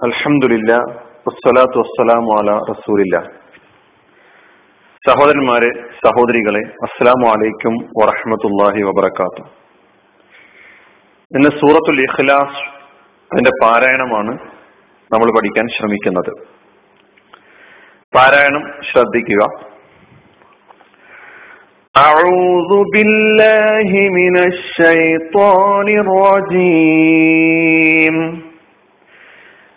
അൽഹംദുലില്ല വസ്സലാത്തു വസ്സലാമു അല റസൂലില്ല സഹോദരന്മാരെ സഹോദരികളെ അസ്സലാമു അലൈക്കും വറഹമത്തല്ലാഹി വബർക്കാത്തു ഇന്ന് സൂറത്തുൽ ഇഖ്ലാസ് അതിന്റെ പാരായണമാണ് നമ്മൾ പഠിക്കാൻ ശ്രമിക്കുന്നത് പാരായണം ശ്രദ്ധിക്കുക أعوذ بالله من الشيطان الرجيم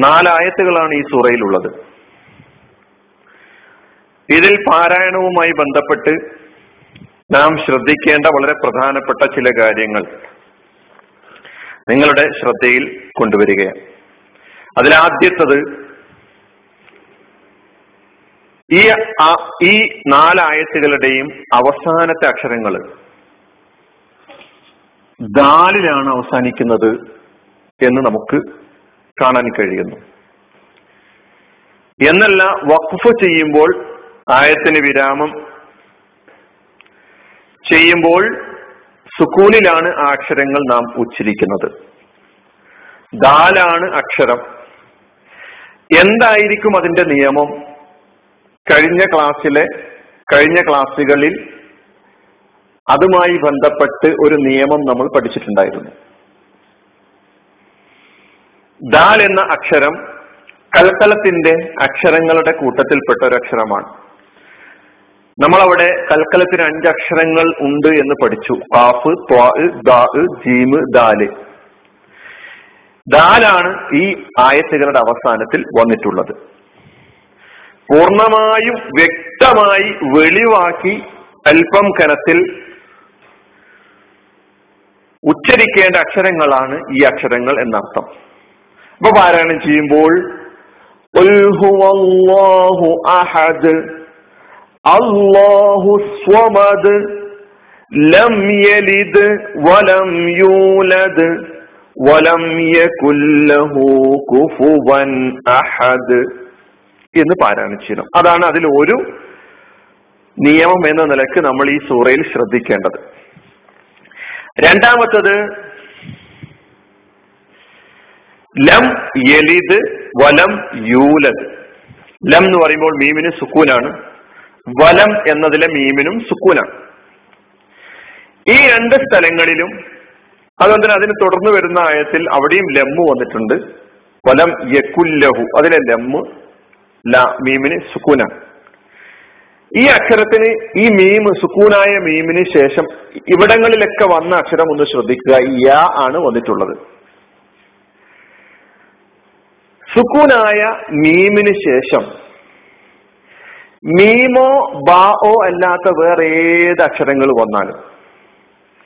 നാലായത്തുകളാണ് ഈ സൂറയിലുള്ളത്. ഇതിൽ പാരായണവുമായി ബന്ധപ്പെട്ട് നാം ശ്രദ്ധിക്കേണ്ട വളരെ പ്രധാനപ്പെട്ട ചില കാര്യങ്ങൾ നിങ്ങളുടെ ശ്രദ്ധയിൽ കൊണ്ടുവരികയാണ്. അതിലാദ്യത്തത് ഈ ഈ നാലായത്തുകളുടെയും അവസാനത്തെ അക്ഷരങ്ങൾ ദാലിലാണ് അവസാനിക്കുന്നത് എന്ന് നമുക്ക് കാണാൻ കഴിയുന്നു. എന്നല്ല വഖഫ് ചെയ്യുമ്പോൾ ആയത്തിന് വിരാമം. ചെയ്യുമ്പോൾ സുക്കൂനിലാണ് ആ അക്ഷരങ്ങൾ നാം ഉച്ചരിക്കുന്നത്. ദാലാണ് അക്ഷരം. എന്തായിരിക്കും അതിന്റെ നിയമം? കഴിഞ്ഞ ക്ലാസ്സിലെ കഴിഞ്ഞ ക്ലാസ്സുകളിൽ അതുമായി ബന്ധപ്പെട്ട് ഒരു നിയമം നമ്മൾ പഠിച്ചിട്ടുണ്ടായിരുന്നു. ദാൽ എന്ന അക്ഷരം കൽക്കലത്തിന്റെ അക്ഷരങ്ങളുടെ കൂട്ടത്തിൽപ്പെട്ട ഒരു അക്ഷരമാണ്. നമ്മൾ അവിടെ കൽക്കലത്തിന് അഞ്ച് അക്ഷരങ്ങൾ ഉണ്ട് എന്ന് പഠിച്ചു. കാഫ് ജീമ് ദാൽ ദാലാണ് ഈ ആയത്തുകളുടെ അവസാനത്തിൽ വന്നിട്ടുള്ളത്. പൂർണമായും വ്യക്തമായി വെളിവാക്കി അല്പം കനത്തിൽ ഉച്ചരിക്കേണ്ട അക്ഷരങ്ങളാണ് ഈ അക്ഷരങ്ങൾ എന്നർത്ഥം. അപ്പൊ പാരായണം ചെയ്യുമ്പോൾ അഹദ് അല്ലാഹു സ്വമദ് ലം യലിദ് വലം യൂലദ് വലം യകുല്ലഹു കുഫുവൻ അഹദ് എന്ന് പാരായണം ചെയ്യണം അതാണ് അതിൽ ഒരു നിയമം എന്ന നിലയ്ക്ക് നമ്മൾ ഈ സൂറയിൽ ശ്രദ്ധിക്കേണ്ടത്. രണ്ടാമത്തത് ലം യലിദ് വലം യൂലദ്. ലം എന്ന് പറയുമ്പോൾ മീമിന് സുക്കൂനാണ്. വലം എന്നതിലെ മീമിനും സുക്കൂനാണ്. ഈ രണ്ട് സ്ഥലങ്ങളിലും അതുകൊണ്ട് തന്നെ അതിന് തുടർന്ന് വരുന്ന ആയത്തിൽ അവിടെയും ലമ്മ് വന്നിട്ടുണ്ട്. വലം യക്കുല്ലഹു അതിലെ ലമ്മ് ല മീമിന് സുക്കൂനാണ്. ഈ അക്ഷരത്തിന് ഈ മീം സുക്കൂനായ മീമിന് ശേഷം ഇവിടങ്ങളിലൊക്കെ വന്ന അക്ഷരം ഒന്ന് ശ്രദ്ധിക്കുക. യാ ആണ് വന്നിട്ടുള്ളത്. സുക്കൂനായ മീമിന് ശേഷം. മീമോ ബാഓ അല്ലാത്ത വേറെ ഏത് അക്ഷരങ്ങൾ വന്നാലും.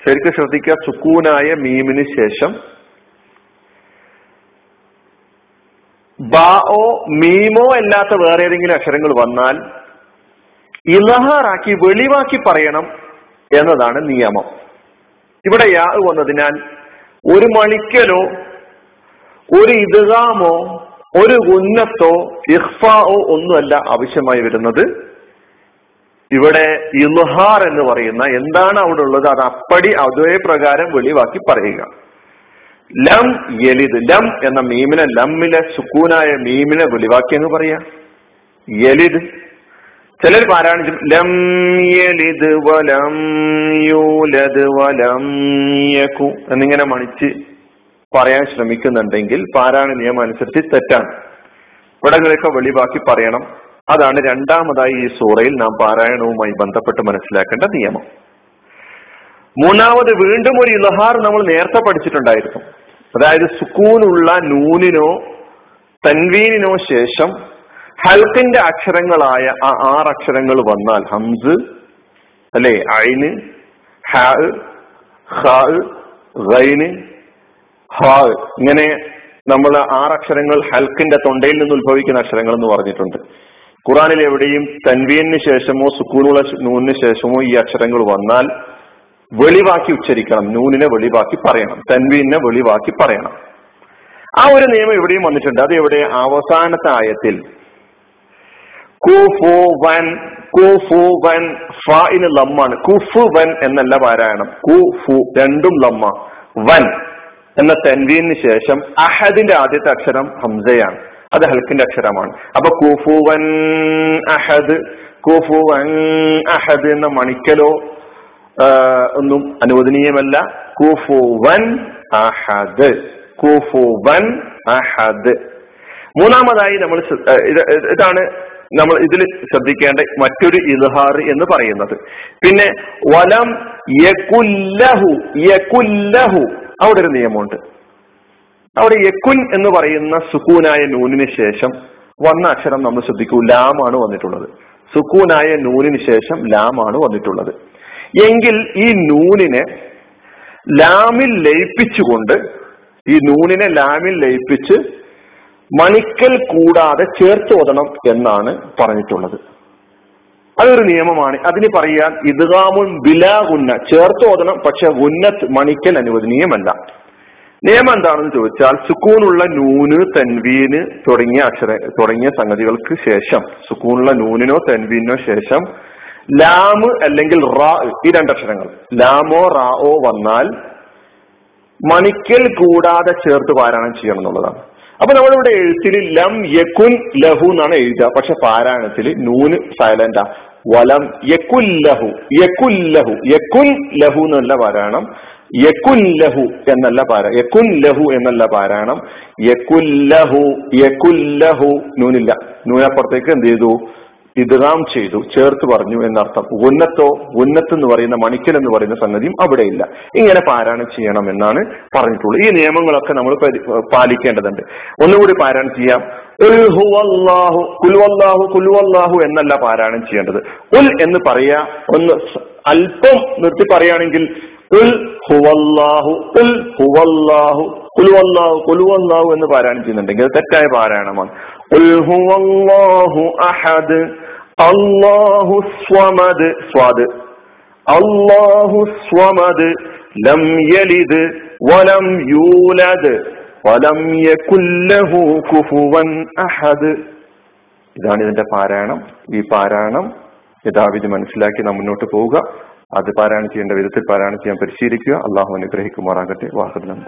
ശരിക്കും ശ്രദ്ധിക്കുക സുക്കൂനായ മീമിന് ശേഷം. ബാഓ മീമോ അല്ലാത്ത വേറെ ഏതെങ്കിലും അക്ഷരങ്ങൾ വന്നാൽ ഇലഹാറാക്കി വെളിവാക്കി പറയണം എന്നതാണ് നിയമം. ഇവിടെ യാ വന്നതിനാൽ ഒരു മണിക്കലോ ഒരു ഇതുകാമോ ഒരു ഉന്നത്തോ ഇഹ്ഫാവോ ഒന്നുമല്ല ആവശ്യമായി വരുന്നത്. ഇവിടെ ഇൽഹാർ എന്ന് പറയുന്ന എന്താണ് അവിടെ ഉള്ളത്? അത് അപ്പടി അതേ പ്രകാരം വെളിവാക്കി പറയുക. ലം യലിദ് ലം എന്ന മീമിനെ ലമ്മിലെ സുക്കൂനായ മീമിനെ വെളിവാക്കി എന്ന് പറയാ യലിദ്. ചിലർ പാരായണം ലം യലിദ് വലം യൂലദ് വലം യകു എന്നിങ്ങനെ മണിച്ച് പറയാൻ ശ്രമിക്കുന്നുണ്ടെങ്കിൽ പാരായണ നിയമം അനുസരിച്ച് തെറ്റാണ്. ഇവിടങ്ങളൊക്കെ വെളിവാക്കി പറയണം. അതാണ് രണ്ടാമതായി ഈ സൂറയിൽ നാം പാരായണവുമായി ബന്ധപ്പെട്ട് മനസ്സിലാക്കേണ്ട നിയമം. മൂന്നാമത് വീണ്ടും ഒരു ഇലഹാർ നമ്മൾ നേരത്തെ പഠിച്ചിട്ടുണ്ടായിരുന്നു. അതായത് സുക്കൂനുള്ള നൂനിനോ തൻവീനിനോ ശേഷം ഹൽക്കിന്റെ അക്ഷരങ്ങളായ ആ ആറ് അക്ഷരങ്ങൾ വന്നാൽ ഹംസ് അല്ലെ ഐന് ഹാ ഹൈന് ഹാ ഇങ്ങനെ നമ്മൾ ആറക്ഷരങ്ങൾ ഹൽക്കിന്റെ തൊണ്ടയിൽ നിന്ന് ഉത്ഭവിക്കുന്ന അക്ഷരങ്ങൾ എന്ന് പറഞ്ഞിട്ടുണ്ട്. ഖുറാനിൽ എവിടെയും തൻവീനിന് ശേഷമോ സുക്കൂനുള്ള നൂനിന് ശേഷമോ ഈ അക്ഷരങ്ങൾ വന്നാൽ വെളിവാക്കി ഉച്ചരിക്കണം. നൂനിനെ വെളിവാക്കി പറയണം. തൻവീനെ വെളിവാക്കി പറയണം. ആ ഒരു നിയമം എവിടെയും വന്നിട്ടുണ്ട്. അത് എവിടെ? അവസാനത്തെ ആയത്തിൽ. കുഫു വൻ വൻ ലമ്മാണ്. കുഫു വൻ എന്നല്ല പാരായണം. കുഫു രണ്ടും ലമ്മ. വൻ. എന്ന തൻവീന് ശേഷം അഹദിന്റെ ആദ്യത്തെ അക്ഷരം ഹംസയാണ്. അത് ഹൽക്കിന്റെ അക്ഷരമാണ്. അപ്പൊ കുഫുവൻ അഹദ് കുഫുവൻ അഹദ് എന്ന മണിക്കലോ ഒന്നും അനുവദനീയമല്ല. കുഫുവൻ അഹദ് കുഫുവൻ അഹദ്. മൂന്നാമതായി നമ്മൾ ഇതാണ് നമ്മൾ ഇതിൽ ശ്രദ്ധിക്കേണ്ട മറ്റൊരു ഇൽഹാർ എന്ന് പറയുന്നത്. പിന്നെ വലം യകുല്ലഹു യകുല്ലഹു. അവിടെ ഒരു നിയമമുണ്ട്. അവിടെ യക്കുൻ എന്ന് പറയുന്ന സുക്കൂനായ നൂനിന് ശേഷം വന്ന അക്ഷരം നമ്മൾ ശ്രദ്ധിക്കൂ ലാമാണ് വന്നിട്ടുള്ളത്. സുക്കൂനായ നൂനിന് ശേഷം ലാമാണ് വന്നിട്ടുള്ളത്. എങ്കിൽ ഈ നൂനിനെ ലാമിൽ ലയിപ്പിച്ചുകൊണ്ട് ഈ നൂനിനെ ലാമിൽ ലയിപ്പിച്ച് മണിക്കൽ കൂടാതെ ചേർത്ത് ഓതണം എന്നാണ് പറഞ്ഞിട്ടുള്ളത്. അതൊരു നിയമമാണ്. അതിന് പറയാൻ ഇദ്ഗാമുൻ ബിലാ ഗുന്ന ചേർത്ത് ഓതണം പക്ഷെ ഗുന്നത്ത് മണിക്കൽ അനുവദനീയമല്ല. നിയമം എന്താണെന്ന് ചോദിച്ചാൽ സുക്കൂനുള്ള നൂന് തൻവീന് തുടങ്ങിയ അക്ഷര തുടങ്ങിയ സംഗതികൾക്ക് ശേഷം സുക്കൂനുള്ള നൂനിനോ തൻവീനോ ശേഷം ലാമ് അല്ലെങ്കിൽ റാ ഈ രണ്ടക്ഷരങ്ങൾ ലാമോ റാ ഓ വന്നാൽ മണിക്കൽ കൂടാതെ ചേർത്ത് പാരായണം ചെയ്യണം എന്നുള്ളതാണ്. അപ്പൊ നമ്മളിവിടെ എഴുത്തിൽ ലം യക്കുൻ ലഹു എന്നാണ് എഴുതുക. പക്ഷെ പാരായണത്തിൽ നൂന് സൈലന്റാ വലം യക്കുൻ ലഹു യക്കുൻ ലഹു എന്നല്ല പാരായണം. യക്കുൻ ലഹു എന്നല്ല പാര യക്കുൻ ലഹു എന്നല്ല പാരായണം. യക്കുല്ലഹു യക്കുല്ലഹു നൂനില്ല. നൂനപ്പുറത്തേക്ക് എന്ത് ചെയ്തു? ഇദ്ഗാം ചെയ്തു ചേർത്ത് പറഞ്ഞു എന്നർത്ഥം. ഉന്നത്തോ ഉന്നത്ത് എന്ന് പറയുന്ന മണിക്കൽ എന്ന് പറയുന്ന സംഗതിയും അവിടെയില്ല. ഇങ്ങനെ പാരായണം ചെയ്യണം എന്നാണ് പറഞ്ഞിട്ടുള്ളത്. ഈ നിയമങ്ങളൊക്കെ നമ്മൾ പാലിക്കേണ്ടതുണ്ട്. ഒന്നുകൂടി പാരായണം ചെയ്യാം. ഉൽഹുവല്ലാഹു കുൽവല്ലാഹു കുൽവല്ലാഹു എന്നല്ല പാരായണം ചെയ്യേണ്ടത്. ഉൽ എന്ന് പറയാ ഒന്ന് അല്പം നിർത്തി പറയുകയാണെങ്കിൽ ഉൽ ഹുവല്ലാഹു ഉൽ ഹുവല്ലാഹു കുലുവല്ലാഹു കുലുവല്ലാഹു എന്ന് പാരായണം ചെയ്യുന്നുണ്ടെങ്കിൽ തെറ്റായ പാരായണമാണ്. ഉൽ ഹുവല്ലാഹു അഹദ് അള്ളാഹു സ്വമദ് സ്വാദ്. അള്ളാഹു സ്വമദ് ലം യലിദ് വലം യൂലദ് വലം യകുല്ലഹു കുഫുവൻ അഹദ്. ഇതാണ് ഇതിന്റെ പാരായണം. ഈ പാരായണം യഥാവിധി മനസ്സിലാക്കി നാം മുന്നോട്ട് പോവുക. അത് പാരായണം ചെയ്യേണ്ട വിധത്തിൽ പാരായണം ചെയ്യാൻ പരിശീലിക്കുക. അള്ളാഹു അനുഗ്രഹിക്കുമാറാകട്ടെ. വാഹനം